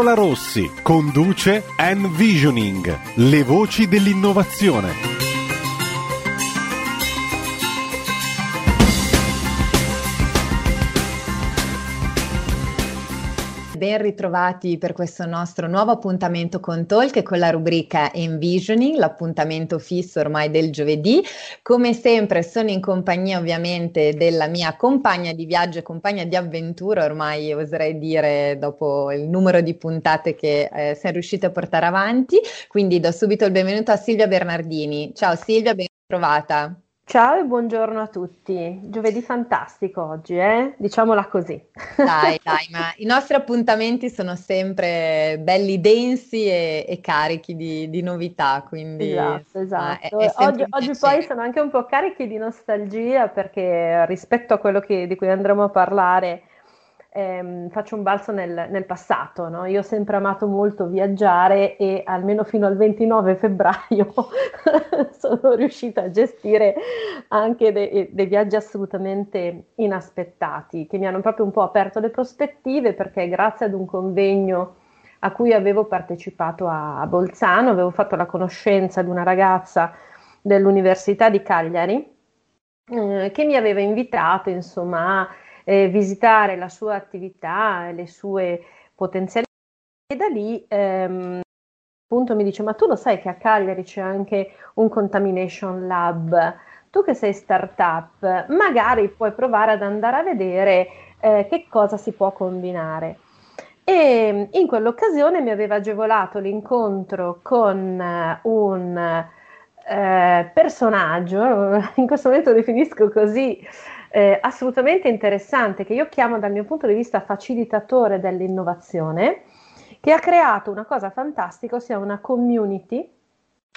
Carola Rossi conduce Envisioning, le voci dell'innovazione. Ben ritrovati per questo nostro nuovo appuntamento con Talk e con la rubrica Envisioning, l'appuntamento fisso ormai del giovedì. Come sempre sono in compagnia ovviamente della mia compagna di viaggio e compagna di avventura, ormai oserei dire dopo il numero di puntate che eh, siamo riusciti a portare avanti. Quindi do subito il benvenuto a Silvia Bernardini. Ciao Silvia, ben trovata. Ciao e buongiorno a tutti. Giovedì fantastico oggi, eh? Diciamola così. Dai, dai, ma i nostri appuntamenti sono sempre belli densi e, e carichi di, di, novità, quindi... Esatto, esatto. È, è oggi, oggi poi sono anche un po' carichi di nostalgia perché rispetto a quello che, di cui andremo a parlare ehm, faccio un balzo nel, nel passato. No? Io ho sempre amato molto viaggiare e almeno fino al 29 febbraio sono riuscita a gestire anche dei, dei viaggi assolutamente inaspettati che mi hanno proprio un po' aperto le prospettive perché grazie ad un convegno a cui avevo partecipato a, a Bolzano, avevo fatto la conoscenza di una ragazza dell'Università di Cagliari eh, che mi aveva invitato insomma a eh, visitare la sua attività le sue potenzialità e da lì ehm, appunto mi dice ma tu lo sai che a Cagliari c'è anche un contamination lab? Tu che sei startup magari puoi provare ad andare a vedere eh, che cosa si può combinare. E in quell'occasione mi aveva agevolato l'incontro con uh, un uh, personaggio, in questo momento lo definisco così, eh, assolutamente interessante che io chiamo dal mio punto di vista facilitatore dell'innovazione, che ha creato una cosa fantastica, ossia una community,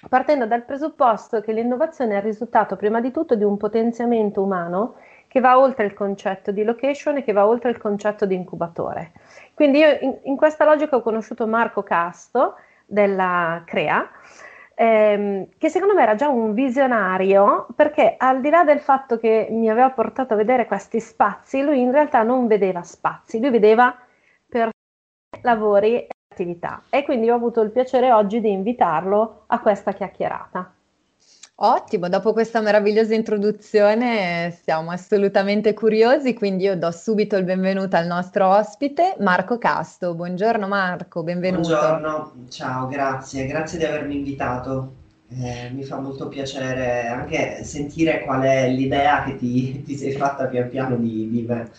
partendo dal presupposto che l'innovazione è il risultato prima di tutto di un potenziamento umano che va oltre il concetto di location e che va oltre il concetto di incubatore. Quindi io in, in questa logica ho conosciuto Marco Casto della Crea, ehm, che secondo me era già un visionario, perché al di là del fatto che mi aveva portato a vedere questi spazi, lui in realtà non vedeva spazi, lui vedeva persone, lavori e attività. E quindi ho avuto il piacere oggi di invitarlo a questa chiacchierata. Ottimo, dopo questa meravigliosa introduzione siamo assolutamente curiosi, quindi io do subito il benvenuto al nostro ospite, Marco Casto. Buongiorno Marco, benvenuto. Buongiorno, ciao, grazie, grazie di avermi invitato. Eh, mi fa molto piacere anche sentire qual è l'idea che ti, ti sei fatta pian piano di, di me.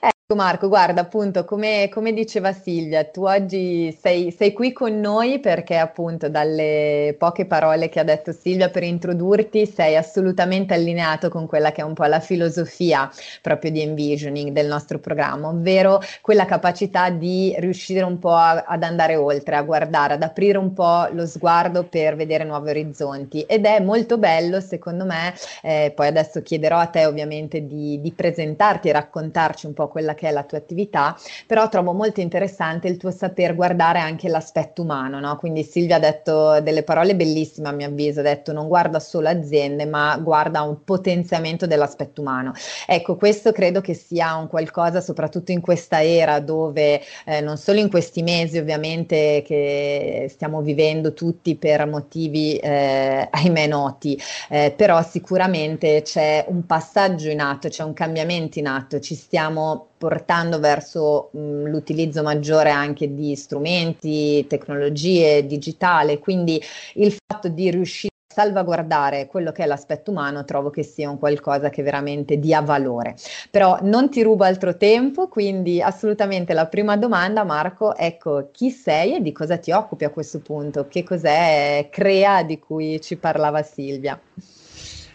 Eh, Marco, guarda, appunto, come, come diceva Silvia, tu oggi sei, sei, qui con noi perché appunto dalle poche parole che ha detto Silvia per introdurti sei assolutamente allineato con quella che è un po' la filosofia proprio di envisioning del nostro programma, ovvero quella capacità di riuscire un po' a, ad andare oltre, a guardare, ad aprire un po' lo sguardo per vedere nuovi orizzonti. Ed è molto bello secondo me, eh, poi adesso chiederò a te ovviamente di, di presentarti e raccontarci un po' quella che che è la tua attività, però trovo molto interessante il tuo saper guardare anche l'aspetto umano, no? Quindi Silvia ha detto delle parole bellissime a mio avviso, ha detto non guarda solo aziende, ma guarda un potenziamento dell'aspetto umano. Ecco, questo credo che sia un qualcosa, soprattutto in questa era dove eh, non solo in questi mesi ovviamente che stiamo vivendo tutti per motivi eh, ahimè noti, eh, però sicuramente c'è un passaggio in atto, c'è un cambiamento in atto, ci stiamo portando verso mh, l'utilizzo maggiore anche di strumenti, tecnologie, digitale, quindi il fatto di riuscire a salvaguardare quello che è l'aspetto umano trovo che sia un qualcosa che veramente dia valore. Però non ti rubo altro tempo, quindi assolutamente la prima domanda Marco, ecco, chi sei e di cosa ti occupi a questo punto? Che cos'è Crea di cui ci parlava Silvia?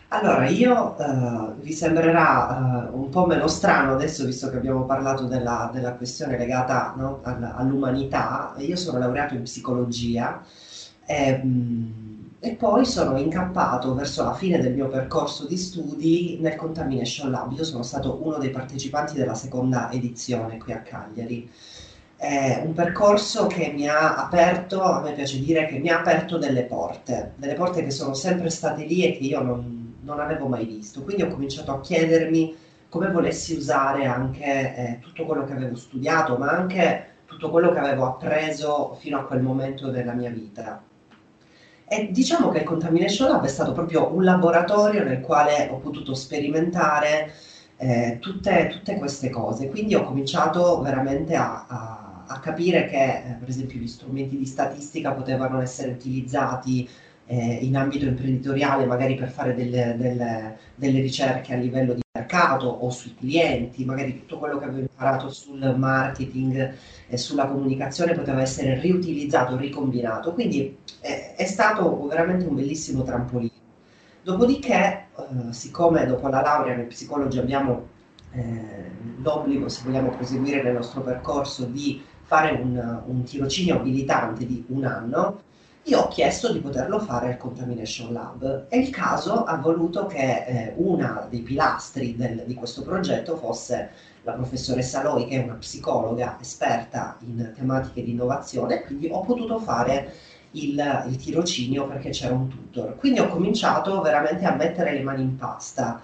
Allora, io uh, vi sembrerà uh, un po' meno strano adesso, visto che abbiamo parlato della, della questione legata no, all'umanità. Io sono laureato in psicologia e, mm, e, poi sono incappato verso la fine del mio percorso di studi nel Contamination Lab. Io sono stato uno dei partecipanti della seconda edizione qui a Cagliari. È un percorso che mi ha aperto, a me piace dire che mi ha aperto delle porte, delle porte che sono sempre state lì e che io non non avevo mai visto. Quindi ho cominciato a chiedermi come volessi usare anche eh, tutto quello che avevo studiato, ma anche tutto quello che avevo appreso fino a quel momento della mia vita. E diciamo che il Contamination Lab è stato proprio un laboratorio nel quale ho potuto sperimentare eh, tutte, tutte, queste cose. Quindi ho cominciato veramente a, a, a capire che, eh, per esempio, gli strumenti di statistica potevano essere utilizzati eh, in ambito imprenditoriale, magari per fare delle, delle, delle, ricerche a livello di mercato o sui clienti, magari tutto quello che avevo imparato sul marketing e sulla comunicazione poteva essere riutilizzato, ricombinato. Quindi eh, è stato veramente un bellissimo trampolino. Dopodiché, eh, siccome dopo la laurea nel psicologia abbiamo eh, l'obbligo, se vogliamo proseguire nel nostro percorso, di fare un, un tirocinio abilitante di un anno, io ho chiesto di poterlo fare al Contamination Lab e il caso ha voluto che eh, una dei pilastri del, di questo progetto fosse la professoressa Loi, che è una psicologa esperta in tematiche di innovazione, quindi ho potuto fare il, il tirocinio perché c'era un tutor. Quindi ho cominciato veramente a mettere le mani in pasta.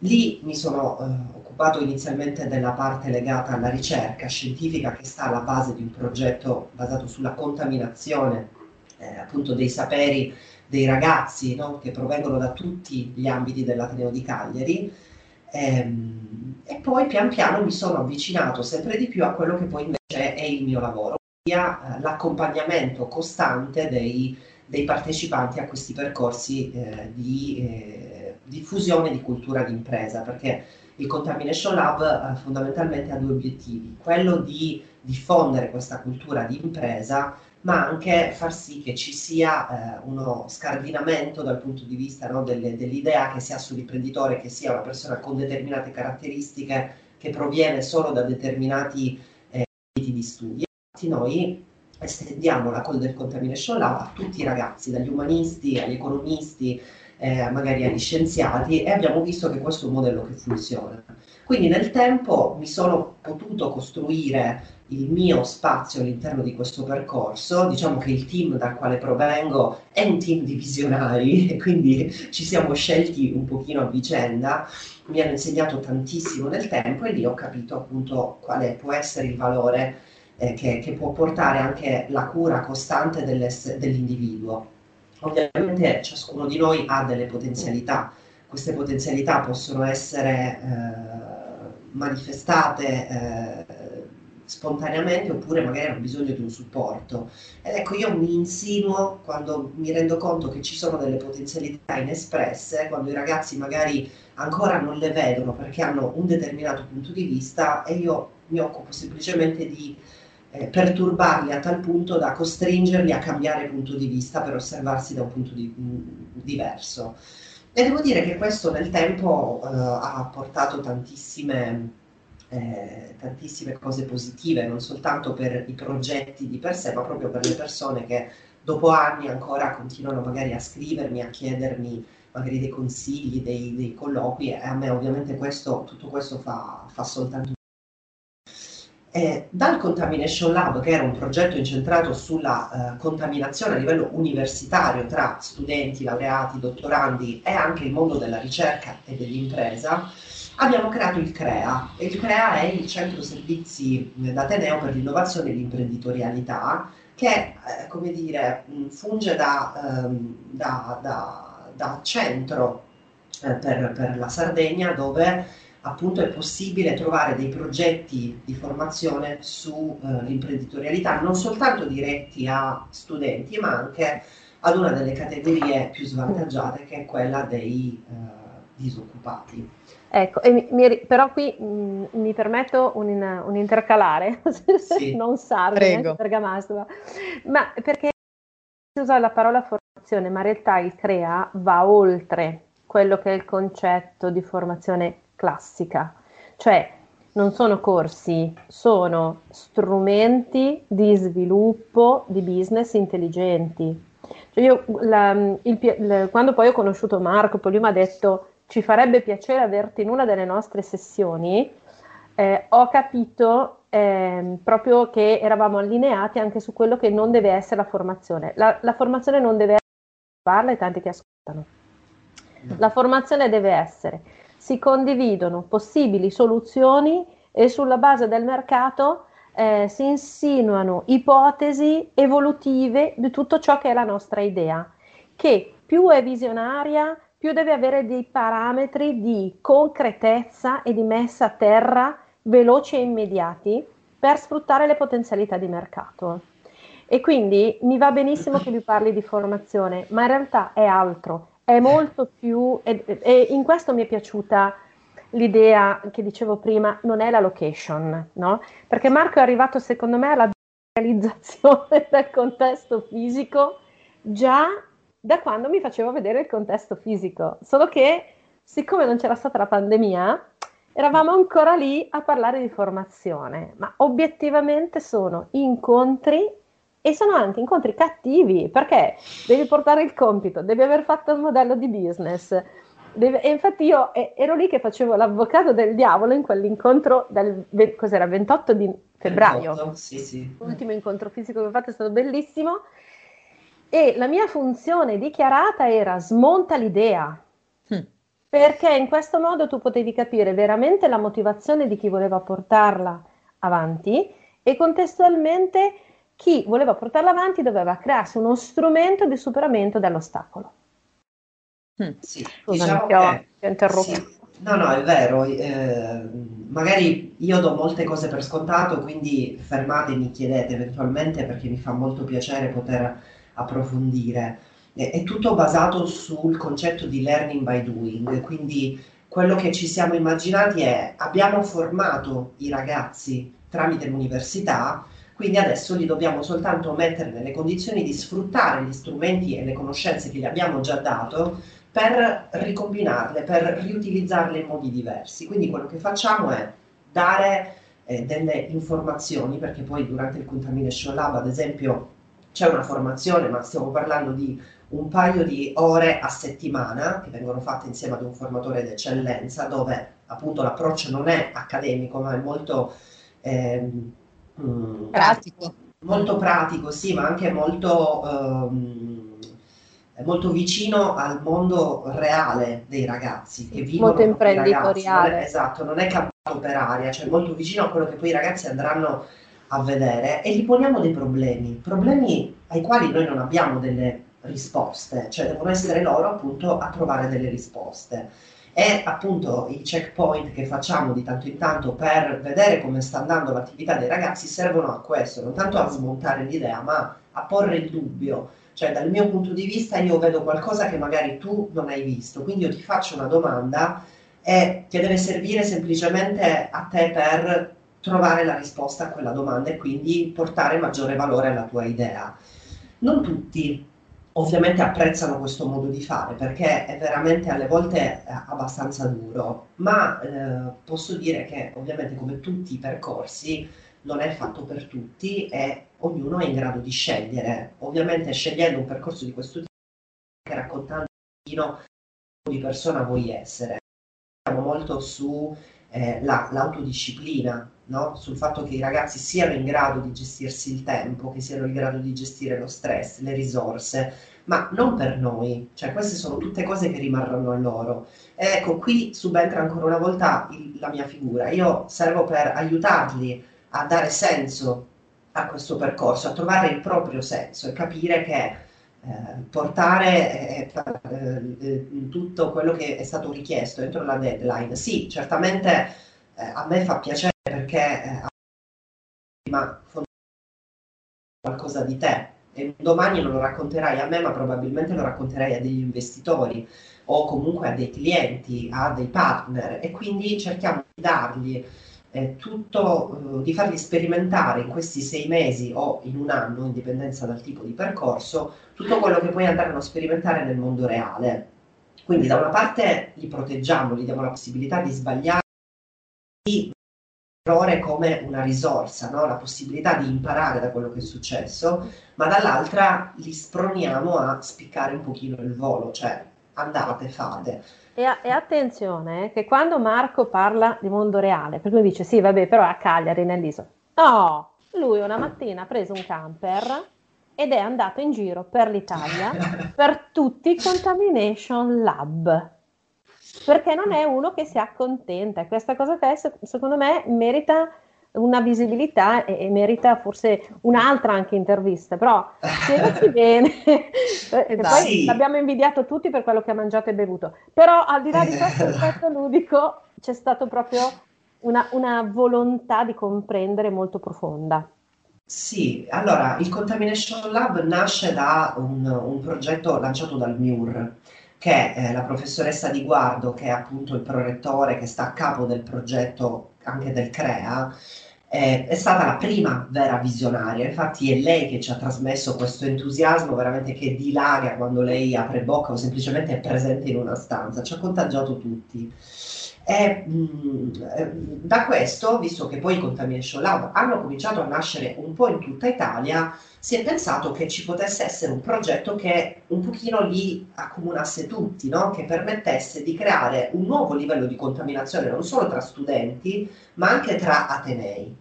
Lì mi sono eh, occupato inizialmente della parte legata alla ricerca scientifica che sta alla base di un progetto basato sulla contaminazione eh, appunto dei saperi dei ragazzi no? che provengono da tutti gli ambiti dell'Ateneo di Cagliari. Ehm, e poi pian piano mi sono avvicinato sempre di più a quello che poi invece è il mio lavoro, ossia eh, l'accompagnamento costante dei, dei, partecipanti a questi percorsi eh, di eh, diffusione di cultura d'impresa, perché il Contamination Lab eh, fondamentalmente ha due obiettivi, quello di diffondere questa cultura di impresa ma anche far sì che ci sia eh, uno scardinamento dal punto di vista no, delle, dell'idea che si ha sull'imprenditore, che sia una persona con determinate caratteristiche, che proviene solo da determinati eh, di studi. Infatti noi estendiamo la Call del Contamination Lab a tutti i ragazzi, dagli umanisti agli economisti, eh, magari agli scienziati, e abbiamo visto che questo è un modello che funziona. Quindi nel tempo mi sono potuto costruire il mio spazio all'interno di questo percorso. Diciamo che il team dal quale provengo è un team di visionari e quindi ci siamo scelti un pochino a vicenda. Mi hanno insegnato tantissimo nel tempo e lì ho capito appunto quale può essere il valore eh, che, che, può portare anche la cura costante dell'individuo. Ovviamente ciascuno di noi ha delle potenzialità, queste potenzialità possono essere eh, manifestate eh, spontaneamente oppure magari hanno bisogno di un supporto. Ed ecco, io mi insinuo quando mi rendo conto che ci sono delle potenzialità inespresse, quando i ragazzi magari ancora non le vedono perché hanno un determinato punto di vista e io mi occupo semplicemente di eh, perturbarli a tal punto da costringerli a cambiare punto di vista per osservarsi da un punto di, mh, mm, diverso. E devo dire che questo nel tempo eh, ha portato tantissime eh, tantissime cose positive, non soltanto per i progetti di per sé, ma proprio per le persone che dopo anni ancora continuano magari a scrivermi, a chiedermi magari dei consigli, dei, dei colloqui e a me ovviamente questo, tutto questo fa, fa soltanto eh, dal Contamination Lab, che era un progetto incentrato sulla eh, contaminazione a livello universitario tra studenti, laureati, dottorandi e anche il mondo della ricerca e dell'impresa, abbiamo creato il CREA. Il CREA è il Centro Servizi d'Ateneo per l'innovazione e l'imprenditorialità che, eh, dire, funge da, ehm, da, da, da centro eh, per, per la Sardegna dove appunto è possibile trovare dei progetti di formazione sull'imprenditorialità, eh, non soltanto diretti a studenti, ma anche ad una delle categorie più svantaggiate che è quella dei eh, disoccupati. Ecco, mi, mi, però qui mh, mm, mi permetto un, un intercalare, sì. non sardo, neanche bergamasco, ma perché si usa la parola formazione, ma in realtà il CREA va oltre quello che è il concetto di formazione classica, cioè non sono corsi, sono strumenti di sviluppo di business intelligenti. Cioè io, la, il, il, quando poi ho conosciuto Marco, poi lui mi ha detto ci farebbe piacere averti in una delle nostre sessioni, eh, ho capito eh, proprio che eravamo allineati anche su quello che non deve essere la formazione. La, la formazione non deve essere parla e tanti ti ascoltano. La formazione deve essere si condividono possibili soluzioni e sulla base del mercato eh, si insinuano ipotesi evolutive di tutto ciò che è la nostra idea, che più è visionaria, più deve avere dei parametri di concretezza e di messa a terra veloci e immediati per sfruttare le potenzialità di mercato. E quindi mi va benissimo che lui parli di formazione, ma in realtà è altro, è molto più, e in questo mi è piaciuta l'idea che dicevo prima, non è la location, no? Perché Marco è arrivato secondo me alla realizzazione del contesto fisico già da quando mi facevo vedere il contesto fisico, solo che siccome non c'era stata la pandemia, eravamo ancora lì a parlare di formazione, ma obiettivamente sono incontri e sono anche incontri cattivi perché devi portare il compito, devi aver fatto il modello di business. Deve, e infatti io ero lì che facevo l'avvocato del diavolo in quell'incontro del cos'era, 28 di febbraio. 28, sì, sì. L'ultimo incontro fisico che ho fatto è stato bellissimo. E la mia funzione dichiarata era smonta l'idea. Hm. Perché in questo modo tu potevi capire veramente la motivazione di chi voleva portarla avanti e contestualmente chi voleva portarla avanti doveva crearsi uno strumento di superamento dell'ostacolo. Mm. Sì, diciamo che, ho interrotto. Sì. No, no, è vero. Eh, magari io do molte cose per scontato, quindi fermatemi, chiedete eventualmente perché mi fa molto piacere poter approfondire. È, è tutto basato sul concetto di learning by doing, quindi quello che ci siamo immaginati è abbiamo formato i ragazzi tramite l'università quindi adesso li dobbiamo soltanto mettere nelle condizioni di sfruttare gli strumenti e le conoscenze che gli abbiamo già dato per ricombinarle, per riutilizzarle in modi diversi. Quindi quello che facciamo è dare eh, delle informazioni, perché poi durante il Contamination Lab, ad esempio, c'è una formazione, ma stiamo parlando di un paio di ore a settimana che vengono fatte insieme ad un formatore d'eccellenza, dove appunto l'approccio non è accademico, ma è molto... Eh, Mm, pratico. Molto pratico, sì, ma anche molto, um, molto vicino al mondo reale dei ragazzi che vivono. Molto imprenditoriale. Non è, esatto, non è campato per aria, cioè molto vicino a quello che poi i ragazzi andranno a vedere e gli poniamo dei problemi, problemi ai quali noi non abbiamo delle risposte, cioè devono essere loro appunto a trovare delle risposte e appunto i checkpoint che facciamo di tanto in tanto per vedere come sta andando l'attività dei ragazzi servono a questo, non tanto a smontare l'idea, ma a porre il dubbio. Cioè, dal mio punto di vista, io vedo qualcosa che magari tu non hai visto, quindi io ti faccio una domanda e che deve servire semplicemente a te per trovare la risposta a quella domanda e quindi portare maggiore valore alla tua idea. Non tutti ovviamente apprezzano questo modo di fare perché è veramente alle volte eh, abbastanza duro, ma eh, posso dire che ovviamente come tutti i percorsi non è fatto per tutti e ognuno è in grado di scegliere. Ovviamente scegliendo un percorso di questo tipo, raccontando un di persona vuoi essere. Siamo molto su eh, la, no? sul fatto che i ragazzi siano in grado di gestirsi il tempo, che siano in grado di gestire lo stress, le risorse, ma non per noi, cioè queste sono tutte cose che rimarranno a loro. Ecco, qui subentra ancora una volta il, la mia figura, io servo per aiutarli a dare senso a questo percorso, a trovare il proprio senso e capire che eh, portare eh, eh, tutto quello che è stato richiesto entro la deadline. Sì, certamente eh, a me fa piacere perché eh, ma qualcosa di te e domani non lo racconterai a me, ma probabilmente lo racconterai a degli investitori o comunque a dei clienti, a dei partner e quindi cerchiamo di dargli eh, tutto, eh, di farli sperimentare in questi sei mesi o in un anno, in dipendenza dal tipo di percorso, tutto quello che poi andranno a sperimentare nel mondo reale. Quindi da una parte li proteggiamo, gli diamo la possibilità di sbagliare, di errore come una risorsa, no? la possibilità di imparare da quello che è successo, ma dall'altra li sproniamo a spiccare un pochino il volo, cioè andate, fate. E, e, attenzione che quando Marco parla di mondo reale, per cui dice sì, vabbè, però è a Cagliari, nell'isola. No, lui una mattina ha preso un camper ed è andato in giro per l'Italia per tutti i Contamination Lab. Perché non è uno che si accontenta e questa cosa qua secondo me merita una visibilità e, e, merita forse un'altra anche intervista, però spiegaci bene. e poi sì. l'abbiamo invidiato tutti per quello che ha mangiato e bevuto, però al di là di questo aspetto ludico c'è stato proprio una, una volontà di comprendere molto profonda. Sì, allora il Contamination Lab nasce da un, un progetto lanciato dal MIUR, che è la professoressa Di Guardo, che è appunto il prorettore che sta a capo del progetto anche del CREA, eh, è stata la prima vera visionaria, infatti è lei che ci ha trasmesso questo entusiasmo veramente che dilaga quando lei apre bocca o semplicemente è presente in una stanza, ci ha contagiato tutti. E, mh, eh, da questo, visto che poi i Contamination Lab hanno cominciato a nascere un po' in tutta Italia, si è pensato che ci potesse essere un progetto che un pochino li accomunasse tutti, no? che permettesse di creare un nuovo livello di contaminazione non solo tra studenti, ma anche tra atenei.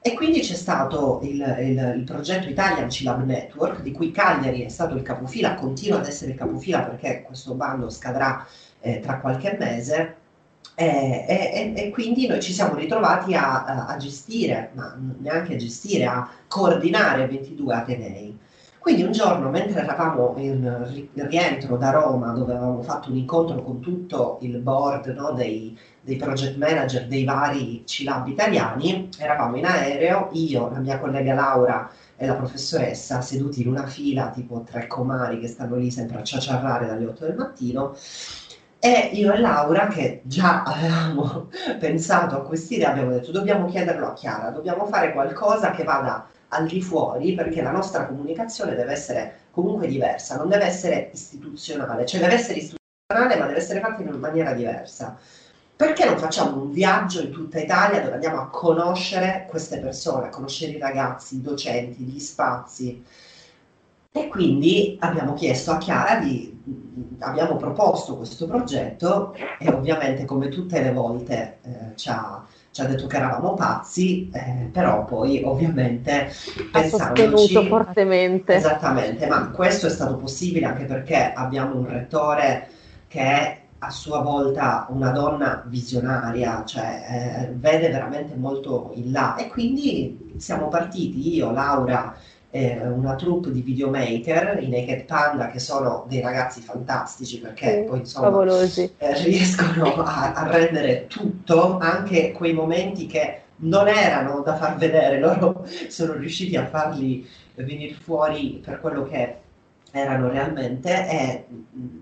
E quindi c'è stato il, il, il progetto Italian C-Lab Network, di cui Cagliari è stato il capofila, continua ad essere il capofila perché questo bando scadrà eh, tra qualche mese, e, e, e, quindi noi ci siamo ritrovati a, a, gestire, ma neanche a gestire, a coordinare 22 Atenei. Quindi un giorno, mentre eravamo in rientro da Roma, dove avevamo fatto un incontro con tutto il board no, dei, dei, project manager dei vari C-Lab italiani, eravamo in aereo, io, la mia collega Laura e la professoressa seduti in una fila, tipo tre comari che stanno lì sempre a ciaciarrare dalle 8 del mattino, e io e Laura, che già avevamo pensato a quest'idea, abbiamo detto dobbiamo chiederlo a Chiara, dobbiamo fare qualcosa che vada al di fuori perché la nostra comunicazione deve essere comunque diversa, non deve essere istituzionale, cioè deve essere istituzionale ma deve essere fatta in maniera diversa. Perché non facciamo un viaggio in tutta Italia dove andiamo a conoscere queste persone, a conoscere i ragazzi, i docenti, gli spazi? E quindi abbiamo chiesto a Chiara di abbiamo proposto questo progetto e ovviamente come tutte le volte eh, ci, ha, ci, ha, detto che eravamo pazzi, eh, però poi ovviamente pensandoci... fortemente. Esattamente, ma questo è stato possibile anche perché abbiamo un rettore che è a sua volta una donna visionaria, cioè eh, vede veramente molto in là e quindi siamo partiti io, Laura eh, una troupe di videomaker, i Naked Panda, che sono dei ragazzi fantastici perché sì, poi insomma eh, riescono a, a, rendere tutto, anche quei momenti che non erano da far vedere, loro sono riusciti a farli venire fuori per quello che erano realmente. E,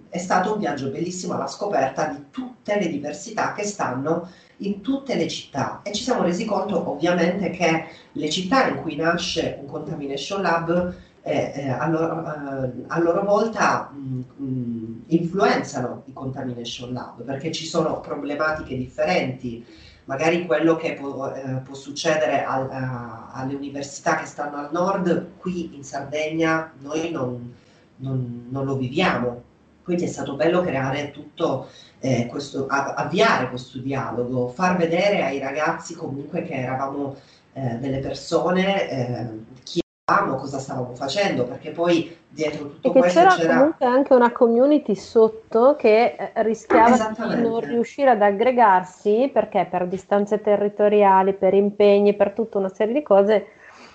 è stato un viaggio bellissimo alla scoperta di tutte le diversità che stanno in tutte le città e ci siamo resi conto ovviamente che le città in cui nasce un Contamination Lab eh, eh, a, loro, eh, a, loro, volta mh, mh, influenzano i Contamination Lab perché ci sono problematiche differenti. Magari quello che può, eh, può succedere al, a, alle università che stanno al nord, qui in Sardegna noi non, non, non lo viviamo. Quindi è stato bello creare tutto eh, questo, avviare questo dialogo, far vedere ai ragazzi comunque che eravamo eh, delle persone, eh, chi eravamo, cosa stavamo facendo, perché poi dietro tutto e questo c'era, c'era comunque anche una community sotto che eh, rischiava di non riuscire ad aggregarsi perché per distanze territoriali, per impegni, per tutta una serie di cose.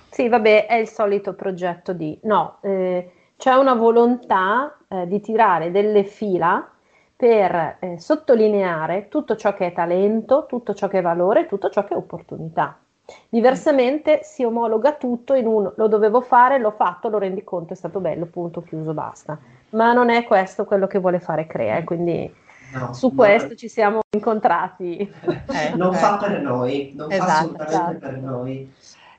Sì, vabbè, è il solito progetto di no, eh, c'è una volontà eh, di tirare delle fila per eh, sottolineare tutto ciò che è talento, tutto ciò che è valore, tutto ciò che è opportunità. Diversamente si omologa tutto in un lo dovevo fare, l'ho fatto, lo rendi conto, è stato bello, punto, chiuso, basta. Ma non è questo quello che vuole fare Crea, quindi no, su questo no. ci siamo incontrati. Eh, non eh. fa per noi, non esatto, fa assolutamente esatto. per noi.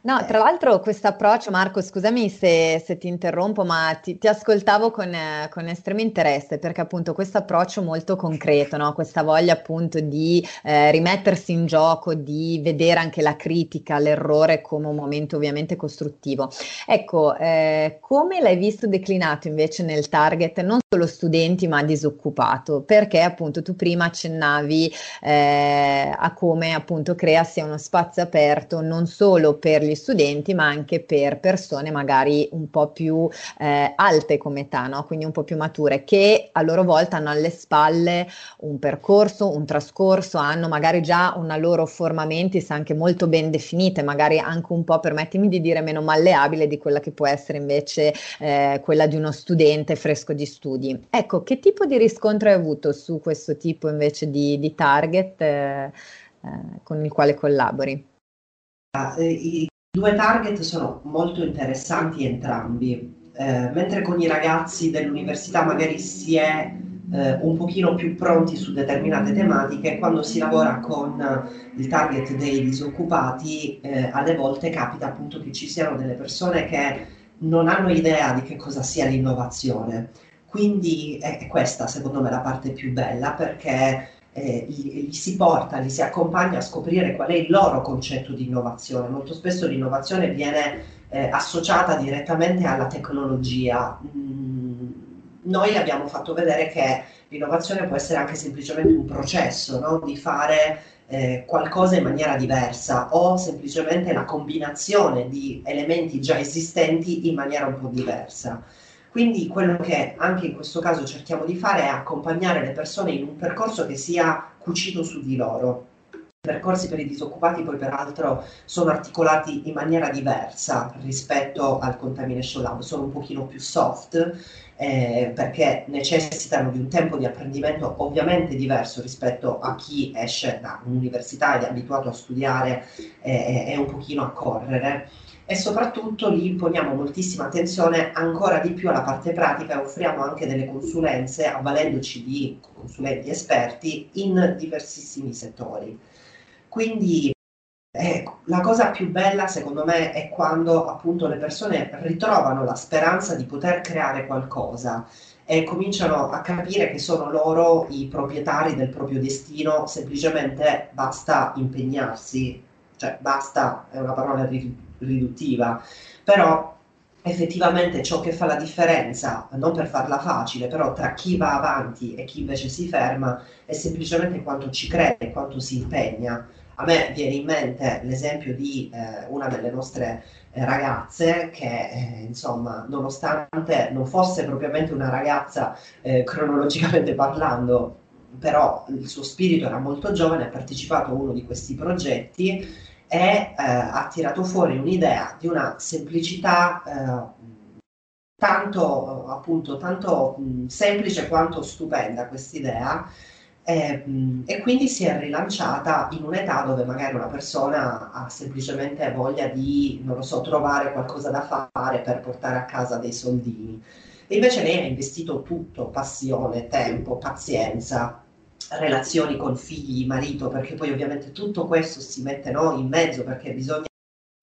No, tra l'altro questo approccio, Marco, scusami se, se ti interrompo, ma ti, ti ascoltavo con, eh, con, estremo interesse perché appunto questo approccio molto concreto, no? questa voglia appunto di eh, rimettersi in gioco, di vedere anche la critica, l'errore come un momento ovviamente costruttivo. Ecco, eh, come l'hai visto declinato invece nel target non solo studenti ma disoccupato? Perché appunto tu prima accennavi eh, a come appunto crearsi uno spazio aperto non solo per gli studenti, ma anche per persone magari un po' più eh, alte come età, no? quindi un po' più mature, che a loro volta hanno alle spalle un percorso, un trascorso, hanno magari già una loro forma mentis anche molto ben definita, magari anche un po', permettimi di dire, meno malleabile di quella che può essere invece eh, quella di uno studente fresco di studi. Ecco, che tipo di riscontro hai avuto su questo tipo invece di, di target eh, eh con il quale collabori? Due target sono molto interessanti entrambi, eh, mentre con i ragazzi dell'università magari si è eh, un pochino più pronti su determinate tematiche, quando si lavora con il target dei disoccupati, eh, alle volte capita appunto che ci siano delle persone che non hanno idea di che cosa sia l'innovazione. Quindi è questa secondo me la parte più bella perché eh, li, li, si porta, li si accompagna a scoprire qual è il loro concetto di innovazione. Molto spesso l'innovazione viene eh, associata direttamente alla tecnologia. Mm, noi abbiamo fatto vedere che l'innovazione può essere anche semplicemente un processo no? di fare eh, qualcosa in maniera diversa o semplicemente la combinazione di elementi già esistenti in maniera un po' diversa. Quindi quello che anche in questo caso cerchiamo di fare è accompagnare le persone in un percorso che sia cucito su di loro. I percorsi per i disoccupati poi peraltro sono articolati in maniera diversa rispetto al Contamination Lab, sono un pochino più soft eh, perché necessitano di un tempo di apprendimento ovviamente diverso rispetto a chi esce da un'università ed è abituato a studiare eh, e un pochino a correre e soprattutto lì imponiamo moltissima attenzione ancora di più alla parte pratica e offriamo anche delle consulenze avvalendoci di consulenti esperti in diversissimi settori. Quindi eh, la cosa più bella secondo me è quando appunto le persone ritrovano la speranza di poter creare qualcosa e cominciano a capire che sono loro i proprietari del proprio destino, semplicemente basta impegnarsi, cioè basta è una parola riduttiva, però effettivamente ciò che fa la differenza, non per farla facile, però tra chi va avanti e chi invece si ferma è semplicemente quanto ci crede, quanto si impegna. A me viene in mente l'esempio di eh, una delle nostre eh, ragazze che, eh, insomma, nonostante non fosse propriamente una ragazza eh, cronologicamente parlando, però il suo spirito era molto giovane, ha partecipato a uno di questi progetti e eh, ha tirato fuori un'idea di una semplicità eh, tanto, appunto, tanto mh, semplice quanto stupenda quest'idea eh, e quindi si è rilanciata in un'età dove magari una persona ha semplicemente voglia di, non lo so, trovare qualcosa da fare per portare a casa dei soldini. E invece lei ha investito tutto, passione, tempo, pazienza, relazioni con figli, marito, perché poi ovviamente tutto questo si mette no, in mezzo perché bisogna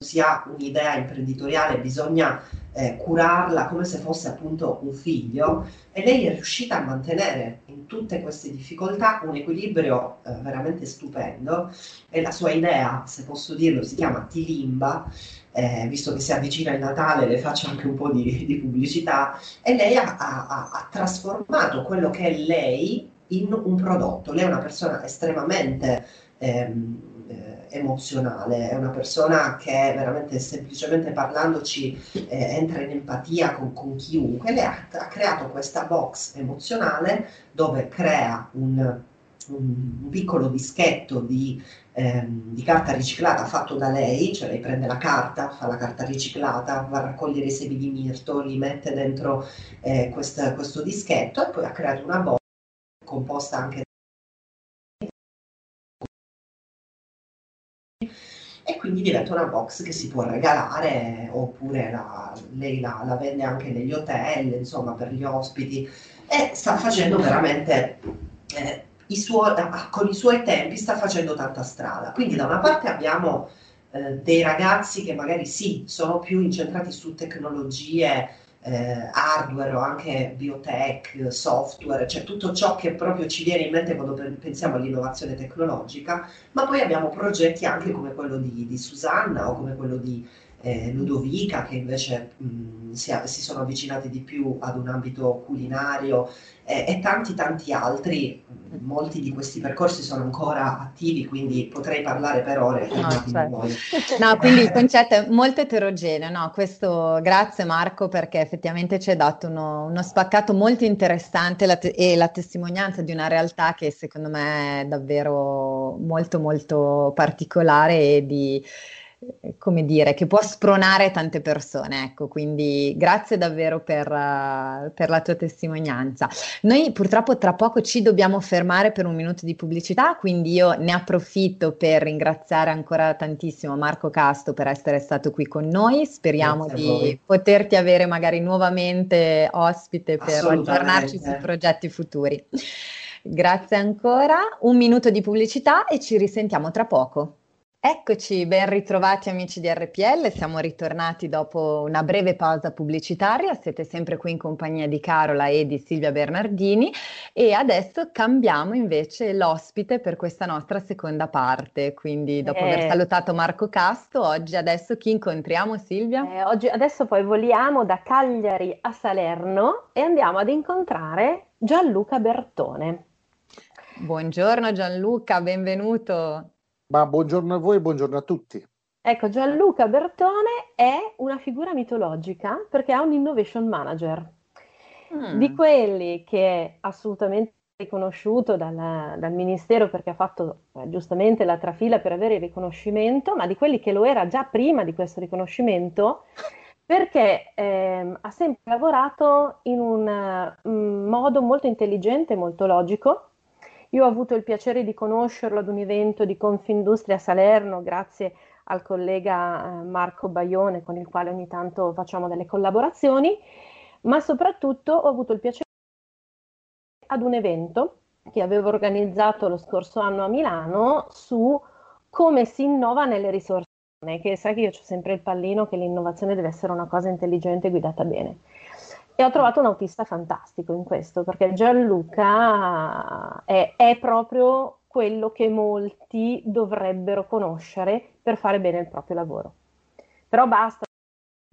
si ha un'idea imprenditoriale, bisogna eh, curarla come se fosse appunto un figlio e lei è riuscita a mantenere in tutte queste difficoltà un equilibrio eh, veramente stupendo e la sua idea, se posso dirlo, si chiama Tilimba, eh, visto che si avvicina il Natale le faccio anche un po' di, di pubblicità e lei ha, ha, ha trasformato quello che è lei in un prodotto. Lei è una persona estremamente ehm, eh, emozionale, è una persona che veramente semplicemente parlandoci eh, entra in empatia con, con chiunque. Lei ha, ha, creato questa box emozionale dove crea un, un, piccolo dischetto di, ehm, di, carta riciclata fatto da lei, cioè lei prende la carta, fa la carta riciclata, va a raccogliere i semi di mirto, li mette dentro eh, quest, questo dischetto e poi ha creato una box composta anche e quindi diventa una box che si può regalare oppure la, lei la, la, vende anche negli hotel, insomma per gli ospiti e sta facendo veramente eh, i suoi, con i suoi tempi sta facendo tanta strada. Quindi da una parte abbiamo eh, dei ragazzi che magari sì, sono più incentrati su tecnologie eh, hardware o anche biotech, software, cioè tutto ciò che proprio ci viene in mente quando pensiamo all'innovazione tecnologica, ma poi abbiamo progetti anche come quello di, di Susanna o come quello di eh, Ludovica che invece mh, si, si, sono avvicinati di più ad un ambito culinario eh, e tanti tanti altri, molti di questi percorsi sono ancora attivi, quindi potrei parlare per ore. No, certo. no quindi il concetto è molto eterogeneo, no? Questo, grazie Marco perché effettivamente ci hai dato uno, uno spaccato molto interessante la te- e la testimonianza di una realtà che secondo me è davvero molto molto particolare e di come dire, che può spronare tante persone. Ecco, quindi grazie davvero per, uh, per, la tua testimonianza. Noi purtroppo tra poco ci dobbiamo fermare per un minuto di pubblicità, quindi io ne approfitto per ringraziare ancora tantissimo Marco Casto per essere stato qui con noi. Speriamo di poterti avere magari nuovamente ospite per aggiornarci su progetti futuri. Grazie ancora, un minuto di pubblicità e ci risentiamo tra poco. Eccoci, ben ritrovati amici di RPL, siamo ritornati dopo una breve pausa pubblicitaria, siete sempre qui in compagnia di Carola e di Silvia Bernardini e adesso cambiamo invece l'ospite per questa nostra seconda parte, quindi dopo eh, aver salutato Marco Casto, oggi adesso chi incontriamo Silvia? Eh, oggi, adesso poi voliamo da Cagliari a Salerno e andiamo ad incontrare Gianluca Bertone. Buongiorno Gianluca, benvenuto. Ma buongiorno a voi e buongiorno a tutti. Ecco, Gianluca Bertone è una figura mitologica perché ha un innovation manager, mm. di quelli che è assolutamente riconosciuto dal, dal Ministero perché ha fatto eh, giustamente la trafila per avere il riconoscimento, ma di quelli che lo era già prima di questo riconoscimento perché eh, ha sempre lavorato in un um, modo molto intelligente, molto logico, io ho avuto il piacere di conoscerlo ad un evento di Confindustria Salerno, grazie al collega eh, Marco Baione, con il quale ogni tanto facciamo delle collaborazioni, ma soprattutto ho avuto il piacere ad un evento che avevo organizzato lo scorso anno a Milano su come si innova nelle risorse che sai che io ho sempre il pallino che l'innovazione deve essere una cosa intelligente e guidata bene. E ho trovato un autista fantastico in questo, perché Gianluca è, è proprio quello che molti dovrebbero conoscere per fare bene il proprio lavoro. Però basta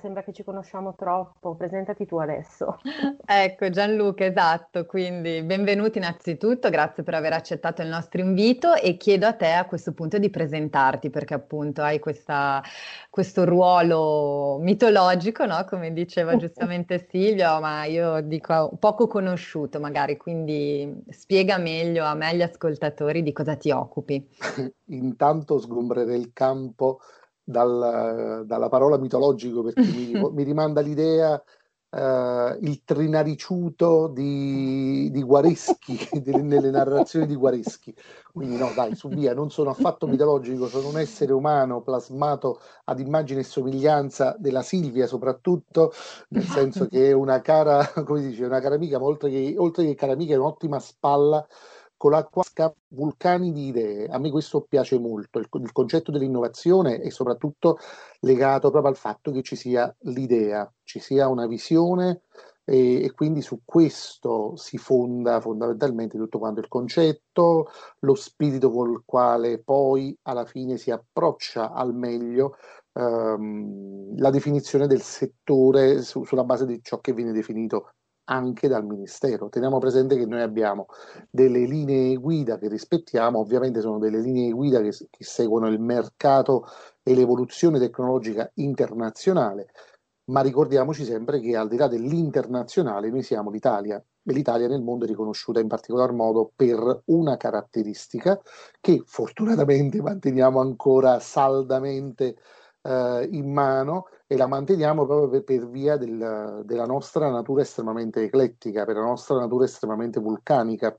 sembra che ci conosciamo troppo, presentati tu adesso. ecco Gianluca, esatto, quindi benvenuti innanzitutto, grazie per aver accettato il nostro invito e chiedo a te a questo punto di presentarti perché appunto hai questa, questo ruolo mitologico, no? come diceva giustamente Silvia, ma io dico poco conosciuto magari, quindi spiega meglio a me agli ascoltatori di cosa ti occupi. Intanto sgombrerei il campo dal, dalla parola mitologico perché mi, mi rimanda l'idea Uh, il trinariciuto di, di Guareschi, nelle narrazioni di Guareschi. Quindi no, dai, su via, non sono affatto mitologico, sono un essere umano plasmato ad immagine e somiglianza della Silvia soprattutto, nel senso che è una cara, come si dice, una cara amica, ma oltre che, oltre che cara amica è un'ottima spalla con la quale vulcani di idee. A me questo piace molto, il, il, concetto dell'innovazione è soprattutto legato proprio al fatto che ci sia l'idea, ci sia una visione e, e quindi su questo si fonda fondamentalmente tutto quanto il concetto, lo spirito col quale poi alla fine si approccia al meglio ehm, la definizione del settore su, sulla base di ciò che viene definito anche dal Ministero. Teniamo presente che noi abbiamo delle linee guida che rispettiamo, ovviamente sono delle linee guida che, che seguono il mercato e l'evoluzione tecnologica internazionale, ma ricordiamoci sempre che al di là dell'internazionale noi siamo l'Italia e l'Italia nel mondo è riconosciuta in particolar modo per una caratteristica che fortunatamente manteniamo ancora saldamente eh, in mano e la manteniamo proprio per, per via del, della nostra natura estremamente eclettica, per la nostra natura estremamente vulcanica.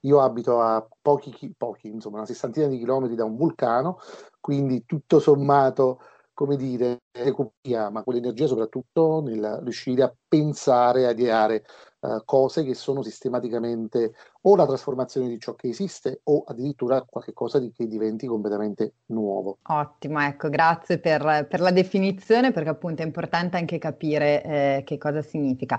Io abito a pochi, pochi, insomma, una sessantina di chilometri da un vulcano, quindi tutto sommato, come dire, ma quell'energia soprattutto nel riuscire a pensare, a ideare uh, cose che sono sistematicamente o la trasformazione di ciò che esiste o addirittura qualcosa di, che diventi completamente nuovo. Ottimo, ecco, grazie per, per la definizione perché appunto è importante anche capire eh, che cosa significa.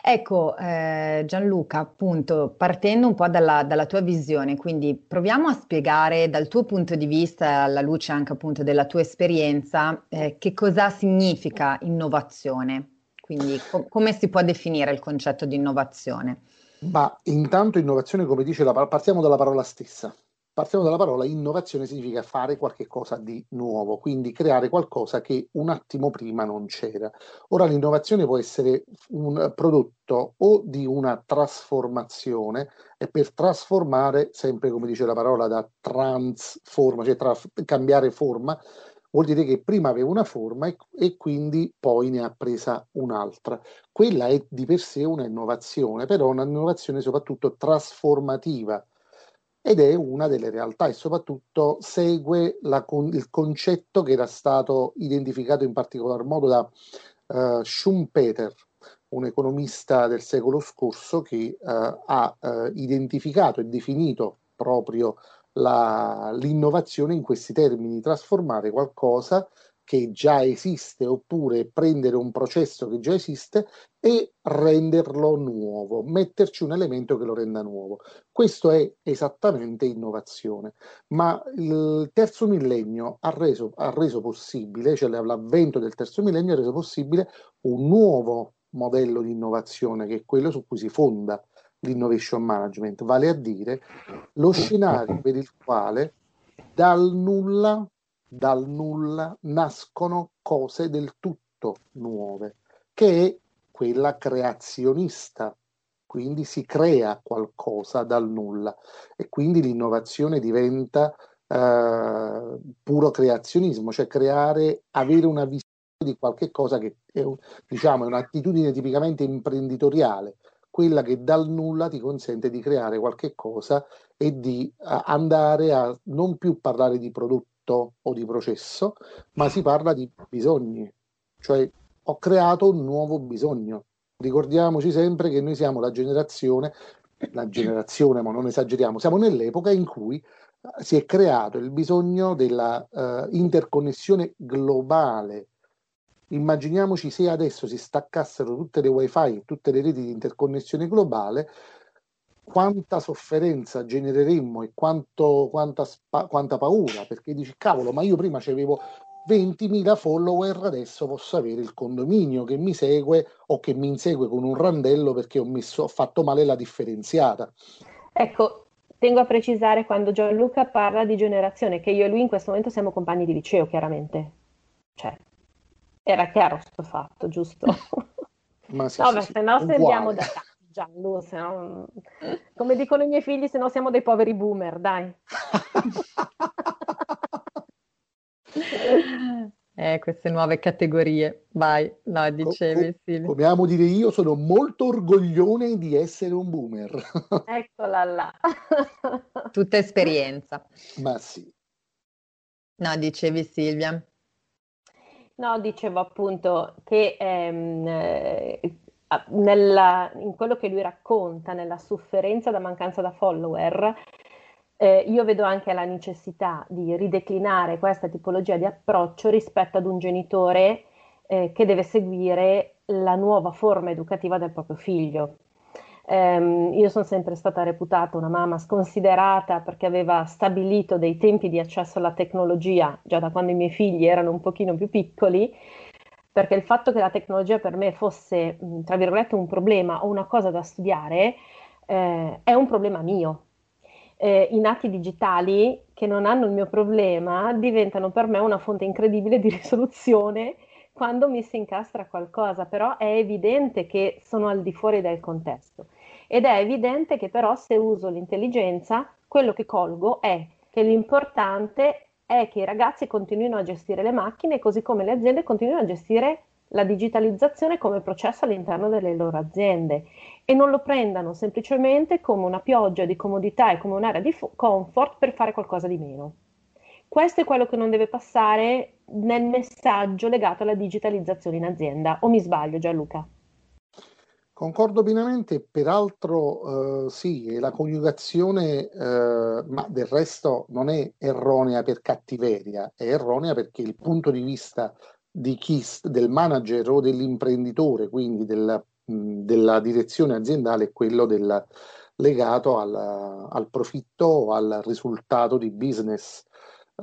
Ecco, eh, Gianluca, appunto, partendo un po' dalla, dalla, tua visione, quindi proviamo a spiegare dal tuo punto di vista, alla luce anche appunto della tua esperienza, eh, che cosa significa innovazione. Quindi co- come si può definire il concetto di innovazione? Ma intanto innovazione, come dice la parola, partiamo dalla parola stessa. Partiamo dalla parola innovazione significa fare qualcosa di nuovo, quindi creare qualcosa che un attimo prima non c'era. Ora l'innovazione può essere un prodotto o di una trasformazione e per trasformare, sempre come dice la parola, da transforma, cioè tra, cambiare forma, vuol dire che prima aveva una forma e, e, quindi poi ne ha presa un'altra. Quella è di per sé una innovazione, però una innovazione soprattutto trasformativa ed è una delle realtà e soprattutto segue la, il concetto che era stato identificato in particolar modo da uh, Schumpeter, un economista del secolo scorso che uh, ha uh, identificato e definito proprio la, l'innovazione in questi termini, trasformare qualcosa che già esiste oppure prendere un processo che già esiste e renderlo nuovo, metterci un elemento che lo renda nuovo. Questo è esattamente innovazione, ma il terzo millennio ha reso, ha reso possibile, cioè l'avvento del terzo millennio ha reso possibile un nuovo modello di innovazione che è quello su cui si fonda l'innovation management, vale a dire lo scenario per il quale dal nulla, dal nulla nascono cose del tutto nuove, che è quella creazionista, quindi si crea qualcosa dal nulla e quindi l'innovazione diventa eh, puro creazionismo, cioè creare, avere una visione di qualche cosa che è, diciamo, è un'attitudine tipicamente imprenditoriale, quella che dal nulla ti consente di creare qualche cosa e di uh, andare a non più parlare di prodotto o di processo, ma si parla di bisogni. Cioè ho creato un nuovo bisogno. Ricordiamoci sempre che noi siamo la generazione, la generazione, ma non esageriamo, siamo nell'epoca in cui uh, si è creato il bisogno della uh, interconnessione globale Immaginiamoci se adesso si staccassero tutte le wifi, tutte le reti di interconnessione globale, quanta sofferenza genereremmo e quanto, quanta, quanta paura, perché dici cavolo, ma io prima avevo 20.000 follower, adesso posso avere il condominio che mi segue o che mi insegue con un randello perché ho, messo, ho fatto male la differenziata. Ecco, tengo a precisare quando Gianluca parla di generazione che io e lui in questo momento siamo compagni di liceo, chiaramente. Cioè, era chiaro sto fatto, giusto? Ma sì, no, sì, beh, sì, se no sembriamo da Gianlu, se no, come dicono i miei figli, se no siamo dei poveri boomer, dai. eh, queste nuove categorie, vai, no, dicevi Co- Silvia. Come amo dire io, sono molto orgoglione di essere un boomer. Eccola là. Tutta esperienza. Ma sì. No, dicevi Silvia. No, dicevo appunto che ehm, eh, nella, in quello che lui racconta, nella sofferenza da mancanza da follower, eh, io vedo anche la necessità di rideclinare questa tipologia di approccio rispetto ad un genitore eh, che deve seguire la nuova forma educativa del proprio figlio. Um, io sono sempre stata reputata una mamma sconsiderata perché aveva stabilito dei tempi di accesso alla tecnologia già da quando i miei figli erano un pochino più piccoli, perché il fatto che la tecnologia per me fosse, tra virgolette, un problema o una cosa da studiare eh, è un problema mio. Eh, I nati digitali che non hanno il mio problema diventano per me una fonte incredibile di risoluzione quando mi si incastra qualcosa, però è evidente che sono al di fuori del contesto ed è evidente che però se uso l'intelligenza, quello che colgo è che l'importante è che i ragazzi continuino a gestire le macchine così come le aziende continuino a gestire la digitalizzazione come processo all'interno delle loro aziende e non lo prendano semplicemente come una pioggia di comodità e come un'area di comfort per fare qualcosa di meno. questo è quello che non deve passare nel messaggio legato alla digitalizzazione in azienda. O mi sbaglio Gianluca? Concordo pienamente, peraltro eh, sì, la coniugazione, eh, ma del resto non è erronea per cattiveria, è erronea perché il punto di vista di chi, del manager o dell'imprenditore, quindi del, mh, della direzione aziendale, è quello del, legato al, al profitto o al risultato di business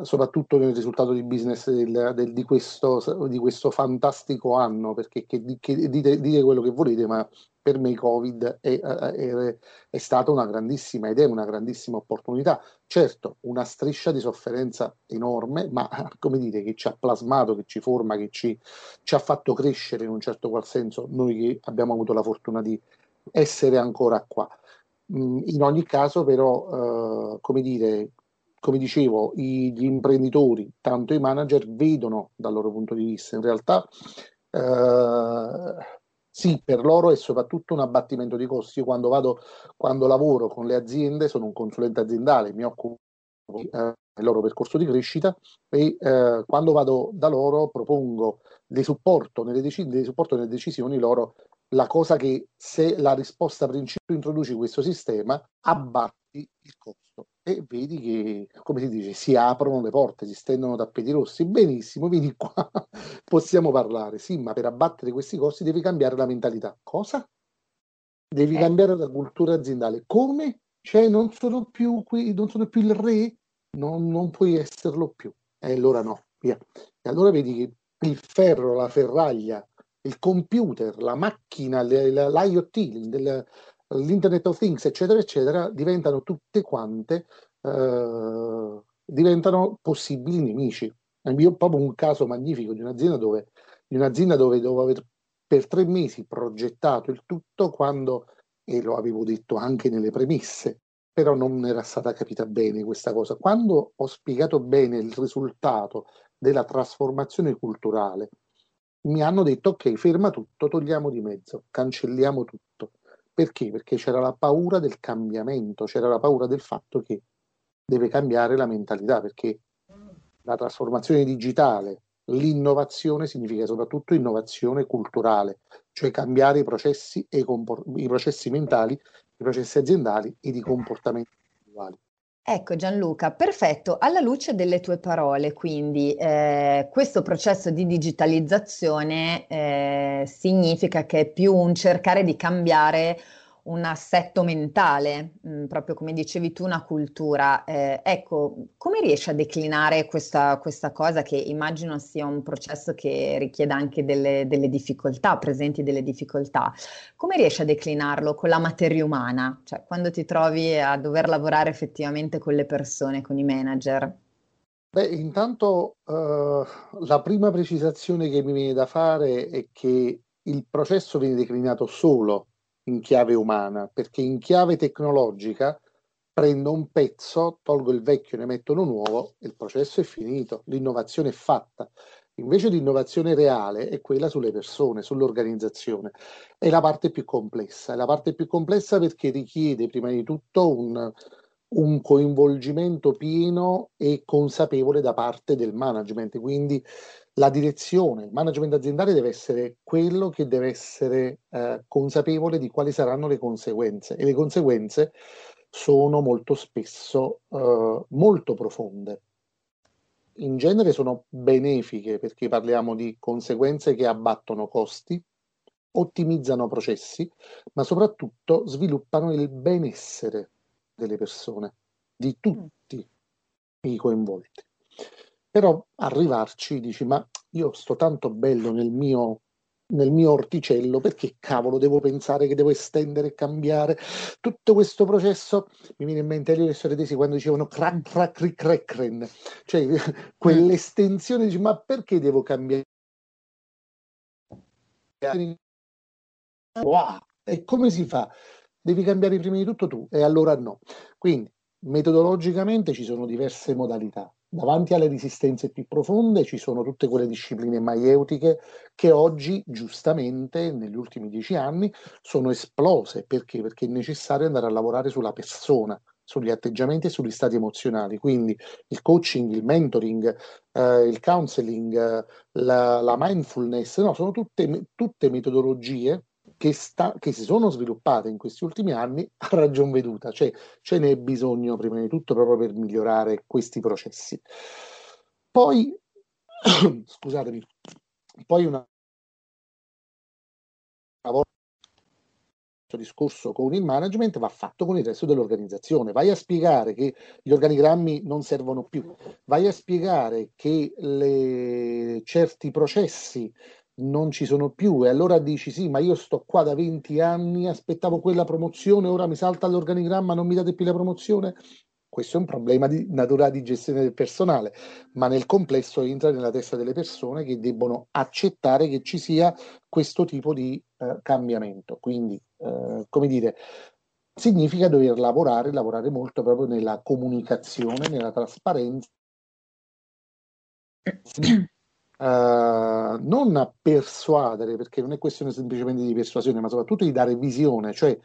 soprattutto nel risultato di business del, del, di, questo, di, questo, fantastico anno, perché che, che dite, dite, quello che volete, ma per me il Covid è, è, è, stata una grandissima è una grandissima opportunità. Certo, una striscia di sofferenza enorme, ma come dire, che ci ha plasmato, che ci forma, che ci, ci ha fatto crescere in un certo qual senso, noi che abbiamo avuto la fortuna di essere ancora qua. Mm, in ogni caso, però, eh, come dire, come dicevo, gli imprenditori, tanto i manager, vedono dal loro punto di vista. In realtà, eh, sì, per loro è soprattutto un abbattimento di costi. Io quando, vado, quando lavoro con le aziende, sono un consulente aziendale, mi occupo eh, del loro percorso di crescita e eh, quando vado da loro propongo dei supporto dec- dei supporto nelle decisioni loro la cosa che se la risposta principale introduci questo sistema abbatti il costo e vedi che, come si dice, si aprono le porte, si stendono tappeti rossi. Benissimo, vieni qua, possiamo parlare. Sì, ma per abbattere questi costi devi cambiare la mentalità. Cosa? Devi eh. cambiare la cultura aziendale. Come? Cioè, non sono più qui, non sono più il re? Non, non puoi esserlo più. E allora no, via. E allora vedi che il ferro, la ferraglia, il computer, la macchina, l'IoT, l'Internet of Things, eccetera, eccetera, diventano tutte quante, eh, diventano possibili nemici. Io proprio un caso magnifico di un'azienda dove, di un'azienda dove dovevo aver per tre mesi progettato il tutto quando, e lo avevo detto anche nelle premesse, però non era stata capita bene questa cosa. Quando ho spiegato bene il risultato della trasformazione culturale, mi hanno detto ok, ferma tutto, togliamo di mezzo, cancelliamo tutto. Perché? Perché c'era la paura del cambiamento, c'era la paura del fatto che deve cambiare la mentalità, perché la trasformazione digitale, l'innovazione significa soprattutto innovazione culturale, cioè cambiare i processi, e compor- i processi mentali, i processi aziendali e i comportamenti individuali. Ecco Gianluca, perfetto. Alla luce delle tue parole, quindi eh, questo processo di digitalizzazione eh, significa che è più un cercare di cambiare un assetto mentale, mh, mm, proprio come dicevi tu, una cultura. Eh, ecco, come riesci a declinare questa, questa, cosa che immagino sia un processo che richieda anche delle, delle, difficoltà, presenti delle difficoltà? Come riesci a declinarlo con la materia umana? Cioè, quando ti trovi a dover lavorare effettivamente con le persone, con i manager? Beh, intanto uh, la prima precisazione che mi viene da fare è che il processo viene declinato solo in chiave umana, perché in chiave tecnologica prendo un pezzo, tolgo il vecchio, ne metto uno nuovo e il processo è finito, l'innovazione è fatta. Invece l'innovazione reale è quella sulle persone, sull'organizzazione. È la parte più complessa, è la parte più complessa perché richiede prima di tutto un, un coinvolgimento pieno e consapevole da parte del management, quindi la direzione, il management aziendale deve essere quello che deve essere eh, consapevole di quali saranno le conseguenze e le conseguenze sono molto spesso eh, molto profonde. In genere sono benefiche perché parliamo di conseguenze che abbattono costi, ottimizzano processi, ma soprattutto sviluppano il benessere delle persone, di tutti i coinvolti. Però arrivarci dici, ma io sto tanto bello nel mio, nel mio orticello, perché cavolo devo pensare che devo estendere e cambiare tutto questo processo? Mi viene in mente le storie tesi quando dicevano crack, cioè quell'estensione, dici, ma perché devo cambiare? Wow. E come si fa? Devi cambiare prima di tutto tu, e allora no. Quindi metodologicamente ci sono diverse modalità Davanti alle resistenze più profonde ci sono tutte quelle discipline maieutiche che oggi, giustamente, negli ultimi dieci anni, sono esplose. Perché? Perché è necessario andare a lavorare sulla persona, sugli atteggiamenti e sugli stati emozionali. Quindi il coaching, il mentoring, eh, il counseling, eh, la, la, mindfulness, no, sono tutte, tutte metodologie che, sta, che, si sono sviluppate in questi ultimi anni a ragion veduta, cioè ce n'è bisogno prima di tutto proprio per migliorare questi processi. Poi, scusatemi, poi una, una volta discorso con il management va fatto con il resto dell'organizzazione. Vai a spiegare che gli organigrammi non servono più, vai a spiegare che le, certi processi non ci sono più e allora dici sì, ma io sto qua da 20 anni, aspettavo quella promozione, ora mi salta l'organigramma, non mi date più la promozione. Questo è un problema di natura di gestione del personale, ma nel complesso entra nella testa delle persone che debbono accettare che ci sia questo tipo di eh, cambiamento. Quindi, eh, come dire, significa dover lavorare, lavorare molto proprio nella comunicazione, nella trasparenza. Uh, non a persuadere, perché non è questione semplicemente di persuasione, ma soprattutto di dare visione, cioè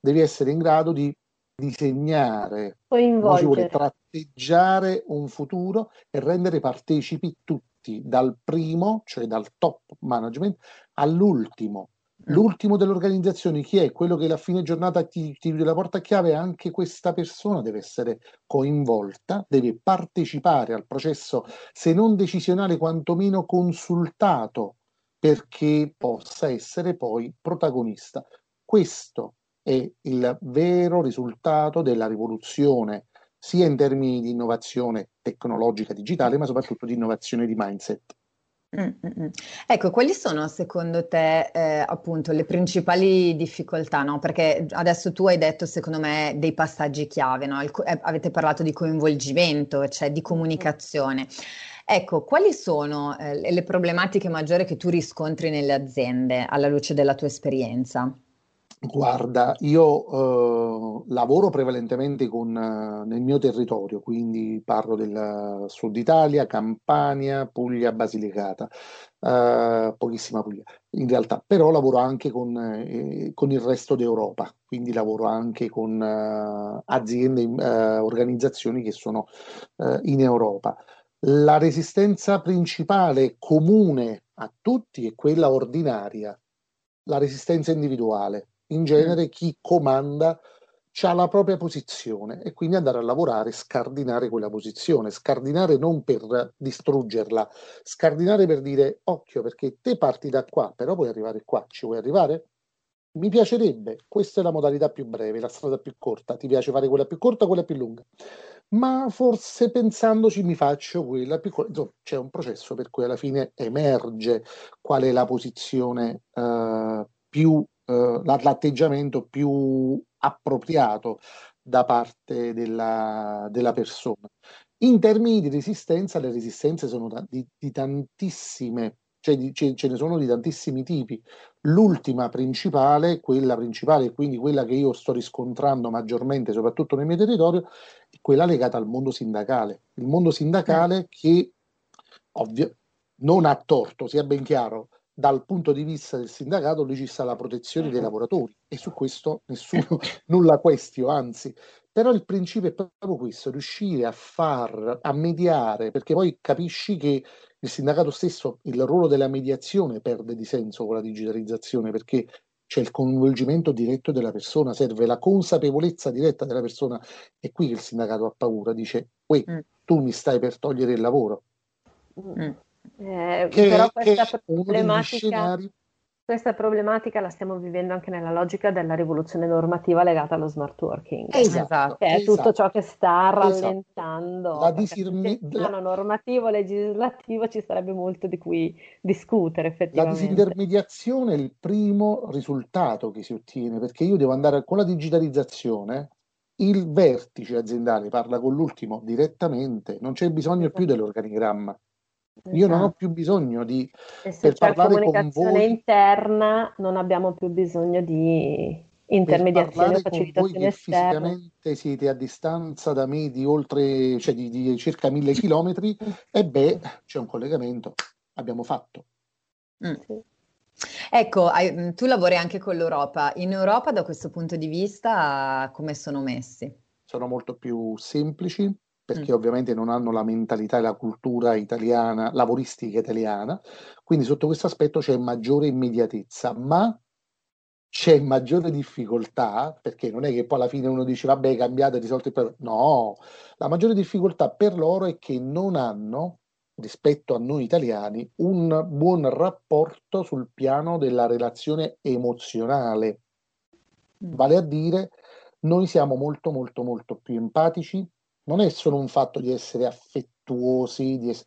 devi essere in grado di disegnare, coinvolgere, tratteggiare un futuro e rendere partecipi tutti, dal primo, cioè dal top management, all'ultimo. L'ultimo dell'organizzazione, chi è? Quello che alla fine giornata ti chiude la porta a chiave, anche questa persona deve essere coinvolta, deve partecipare al processo, se non decisionale, quantomeno consultato, perché possa essere poi protagonista. Questo è il vero risultato della rivoluzione, sia in termini di innovazione tecnologica digitale, ma soprattutto di innovazione di mindset. Mm-mm. Ecco, quali sono secondo te eh, appunto le principali difficoltà? No? Perché adesso tu hai detto secondo me dei passaggi chiave, no? Il, eh, avete parlato di coinvolgimento, cioè di comunicazione. Ecco, quali sono eh, le problematiche maggiori che tu riscontri nelle aziende alla luce della tua esperienza? Guarda, io eh, lavoro prevalentemente con, eh, nel mio territorio, quindi parlo del sud Italia, Campania, Puglia, Basilicata, eh, pochissima Puglia in realtà, però lavoro anche con, eh, con il resto d'Europa, quindi lavoro anche con eh, aziende, eh, organizzazioni che sono in Europa. La resistenza principale comune a tutti è quella ordinaria, la resistenza individuale in genere chi comanda ha la propria posizione e quindi andare a lavorare, scardinare quella posizione, scardinare non per distruggerla, scardinare per dire occhio perché te parti da qua, però puoi arrivare qua, ci vuoi arrivare? Mi piacerebbe, questa è la modalità più breve, la strada più corta, ti piace fare quella più corta o quella più lunga? Ma forse pensandoci mi faccio quella più corta, insomma c'è un processo per cui alla fine emerge qual è la posizione uh, più eh, l'atteggiamento più appropriato da parte della, della, persona. In termini di resistenza, le resistenze sono di, di, tantissime, cioè di, ce, ce, ne sono di tantissimi tipi. L'ultima principale, quella principale, quindi quella che io sto riscontrando maggiormente, soprattutto nel mio territorio, è quella legata al mondo sindacale. Il mondo sindacale che, ovvio, non ha torto, sia ben chiaro, dal punto di vista del sindacato lì ci sta la protezione dei lavoratori e su questo nessuno nulla questio, anzi, però il principio è proprio questo, riuscire a far, a mediare, perché poi capisci che il sindacato stesso, il ruolo della mediazione perde di senso con la digitalizzazione, perché c'è il coinvolgimento diretto della persona, serve la consapevolezza diretta della persona, è qui che il sindacato ha paura, dice, mm. tu mi stai per togliere il lavoro. Mm. Eh, che, però questa problematica, questa problematica la stiamo vivendo anche nella logica della rivoluzione normativa legata allo smart working. Esatto, che è esatto, tutto ciò che sta esatto. rallentando. Esatto. La disirmi- piano normativo, legislativo ci sarebbe molto di cui discutere effettivamente. La disintermediazione è il primo risultato che si ottiene, perché io devo andare con la digitalizzazione il vertice aziendale parla con l'ultimo direttamente, non c'è bisogno più dell'organigramma. Io non ho esatto. più bisogno di e se per c'è comunicazione interna, non abbiamo più bisogno di intermediazione o facilitazione esterna. fisicamente siete a distanza da me di oltre, cioè di, di circa mille chilometri, e beh, c'è un collegamento, abbiamo fatto. Mm. Sì. Ecco, hai, tu lavori anche con l'Europa. In Europa, da questo punto di vista, come sono messi? sono molto più semplici perché mm. ovviamente non hanno la mentalità e la cultura italiana, lavoristica italiana, quindi sotto questo aspetto c'è maggiore immediatezza, ma c'è maggiore difficoltà, perché non è che poi alla fine uno dice vabbè cambiate, risolto il problema. No, la maggiore difficoltà per loro è che non hanno, rispetto a noi italiani, un buon rapporto sul piano della relazione emozionale. Mm. Vale a dire, noi siamo molto molto molto più empatici, non è solo un fatto di essere affettuosi, di ess-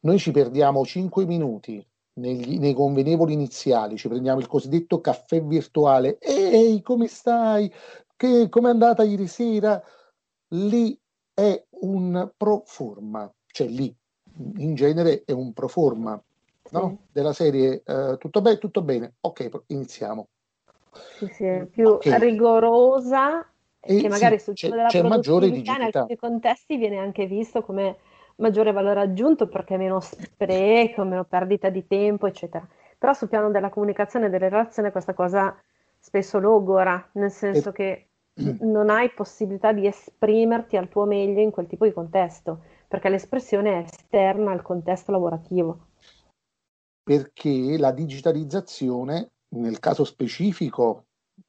noi ci perdiamo 5 minuti negli, nei convenevoli iniziali, ci prendiamo il cosiddetto caffè virtuale. Ehi, come stai? Che, come è andata ieri sera? Lì è un pro forma, cioè lì in genere è un pro forma no? della serie uh, tutto, be- tutto bene, ok, iniziamo. Sì, sì, più okay. rigorosa e che magari sì, sul c'è, della c'è maggiore in alcuni contesti viene anche visto come maggiore valore aggiunto perché meno spreco, meno perdita di tempo, eccetera. Però sul piano della comunicazione e delle relazioni questa cosa spesso logora, nel senso e... che non hai possibilità di esprimerti al tuo meglio in quel tipo di contesto, perché l'espressione è esterna al contesto lavorativo. Perché la digitalizzazione, nel caso specifico,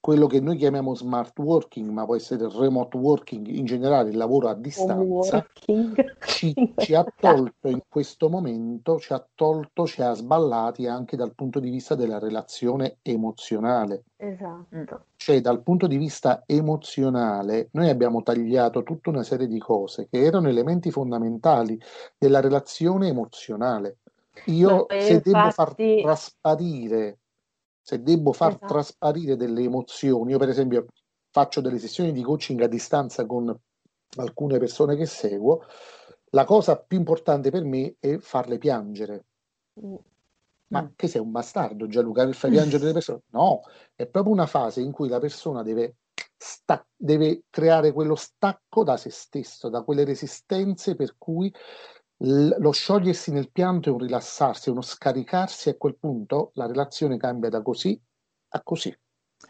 quello che noi chiamiamo smart working, ma può essere remote working, in generale il lavoro a distanza, ci, ci, ha tolto in questo momento, ci ha tolto, ci ha sballati anche dal punto di vista della relazione emozionale. Esatto. Cioè dal punto di vista emozionale noi abbiamo tagliato tutta una serie di cose che erano elementi fondamentali della relazione emozionale. Io no, se infatti... devo far trasparire se devo far esatto. trasparire delle emozioni, io per esempio faccio delle sessioni di coaching a distanza con alcune persone che seguo, la cosa più importante per me è farle piangere. Mm. Ma mm. che sei un bastardo, Gianluca, per far piangere le persone? No, è proprio una fase in cui la persona deve, sta- deve creare quello stacco da se stesso, da quelle resistenze per cui lo sciogliersi nel pianto è un rilassarsi, è uno scaricarsi, e a quel punto la relazione cambia da così a così.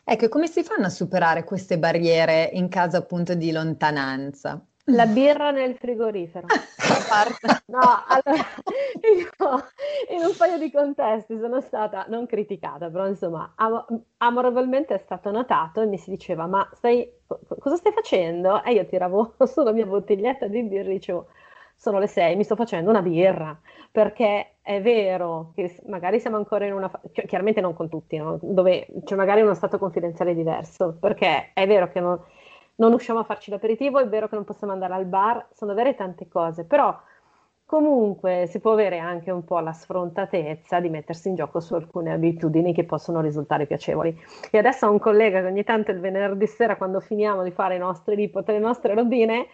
Ecco, come si fanno a superare queste barriere in caso appunto di lontananza? La birra nel frigorifero. no, allora, io in un paio di contesti sono stata non criticata, però insomma, am- amorevolmente è stato notato e mi si diceva: Ma stai, cosa stai facendo? E io tiravo su la mia bottiglietta di birra e dicevo: sono le 6, mi sto facendo una birra, perché è vero che magari siamo ancora in una fase, chiaramente non con tutti, no? dove c'è magari uno stato confidenziale diverso, perché è vero che non, non usciamo a farci l'aperitivo, è vero che non possiamo andare al bar, sono vere tante cose, però Comunque si può avere anche un po' la sfrontatezza di mettersi in gioco su alcune abitudini che possono risultare piacevoli. E adesso ho un collega che ogni tanto il venerdì sera, quando finiamo di fare i nostri ripot, le nostre robine,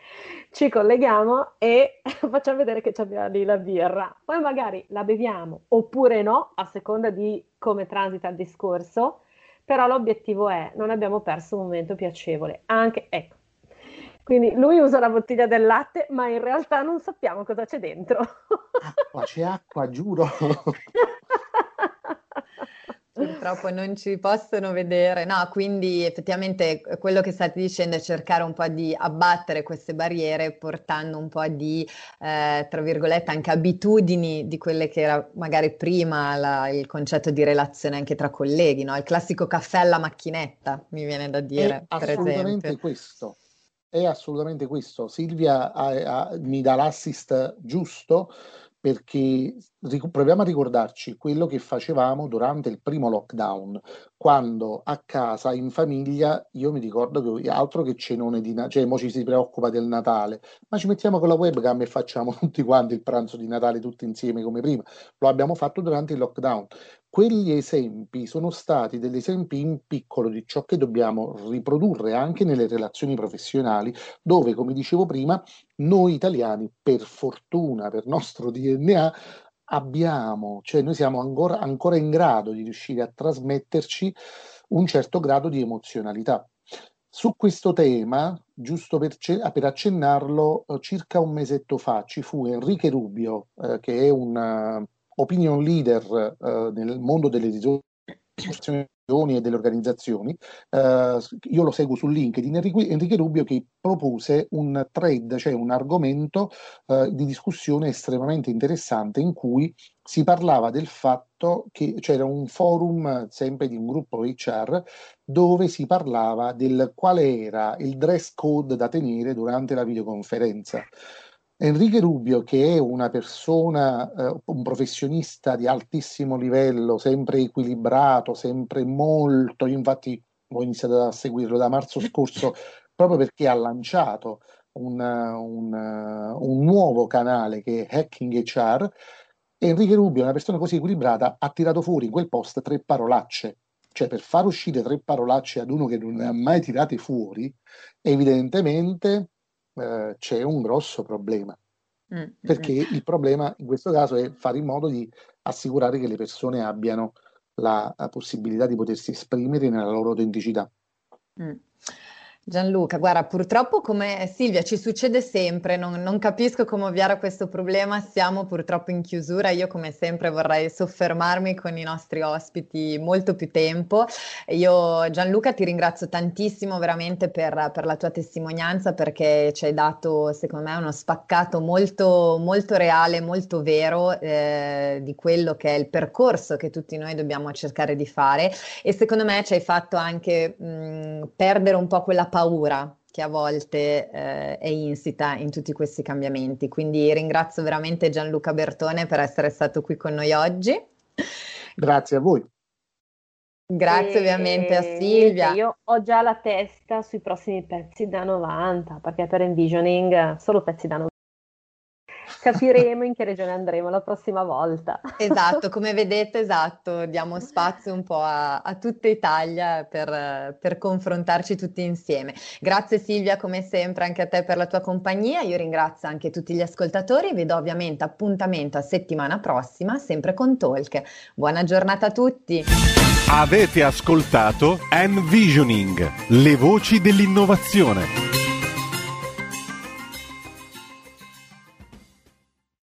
ci colleghiamo e facciamo vedere che abbiamo lì la birra. Poi magari la beviamo oppure no, a seconda di come transita il discorso, però l'obiettivo è non abbiamo perso un momento piacevole. Anche, ecco, quindi lui usa la bottiglia del latte, ma in realtà non sappiamo cosa c'è dentro. Acqua, c'è acqua, giuro. Purtroppo non ci possono vedere, no, quindi effettivamente quello che state dicendo è cercare un po' di abbattere queste barriere portando un po' di, eh, tra virgolette, anche abitudini di quelle che era magari prima la, il concetto di relazione anche tra colleghi, no? Il classico caffè alla macchinetta, mi viene da dire, è per assolutamente esempio. questo, è assolutamente questo. Silvia ha, ha, mi dà l'assist giusto perché proviamo a ricordarci quello che facevamo durante il primo lockdown, quando a casa, in famiglia, io mi ricordo che altro che cenone di Natale, cioè mo ci si preoccupa del Natale, ma ci mettiamo con la webcam e facciamo tutti quanti il pranzo di Natale tutti insieme come prima. Lo abbiamo fatto durante il lockdown quegli esempi sono stati degli esempi in piccolo di ciò che dobbiamo riprodurre anche nelle relazioni professionali, dove, come dicevo prima, noi italiani, per fortuna, per nostro DNA, abbiamo, cioè noi siamo ancora, ancora in grado di riuscire a trasmetterci un certo grado di emozionalità. Su questo tema, giusto per, per, accennarlo, eh, circa un mesetto fa ci fu Enrique Rubio, eh, che è un opinion leader eh, nel mondo delle risorse e delle organizzazioni. Uh, io lo seguo su LinkedIn, Enrique Rubio che propose un thread, cioè un argomento uh, di discussione estremamente interessante in cui si parlava del fatto che c'era un forum sempre di un gruppo HR dove si parlava del quale era il dress code da tenere durante la videoconferenza. Enrique Rubio, che è una persona, eh, un professionista di altissimo livello, sempre equilibrato, sempre molto, infatti ho iniziato a seguirlo da marzo scorso proprio perché ha lanciato un, un, un nuovo canale che è Hacking HR. Enrique Rubio, una persona così equilibrata, ha tirato fuori in quel post tre parolacce. Cioè, per far uscire tre parolacce ad uno che non ne ha mai tirate fuori, evidentemente eh, c'è un grosso problema. Mm, perché il problema in questo caso è fare in modo di assicurare che le persone abbiano la, la possibilità di potersi esprimere nella loro autenticità. Mm. Gianluca, guarda, purtroppo come Silvia ci succede sempre, non, non, capisco come ovviare a questo problema, siamo purtroppo in chiusura, io come sempre vorrei soffermarmi con i nostri ospiti molto più tempo. Io Gianluca ti ringrazio tantissimo veramente per, per la tua testimonianza perché ci hai dato secondo me uno spaccato molto, molto reale, molto vero eh, di quello che è il percorso che tutti noi dobbiamo cercare di fare e secondo me ci hai fatto anche mh, perdere un po' quella paura che a volte eh, è insita in tutti questi cambiamenti. Quindi ringrazio veramente Gianluca Bertone per essere stato qui con noi oggi. Grazie a voi. Grazie e, ovviamente a Silvia. Io ho già la testa sui prossimi pezzi da 90, perché per Envisioning solo pezzi da 90 capiremo in che regione andremo la prossima volta. Esatto, come vedete, esatto, diamo spazio un po' a, a tutta Italia per, per, confrontarci tutti insieme. Grazie Silvia, come sempre, anche a te per la tua compagnia. Io ringrazio anche tutti gli ascoltatori. Vi do ovviamente appuntamento a settimana prossima, sempre con Talk. Buona giornata a tutti. Avete ascoltato Envisioning, le voci dell'innovazione.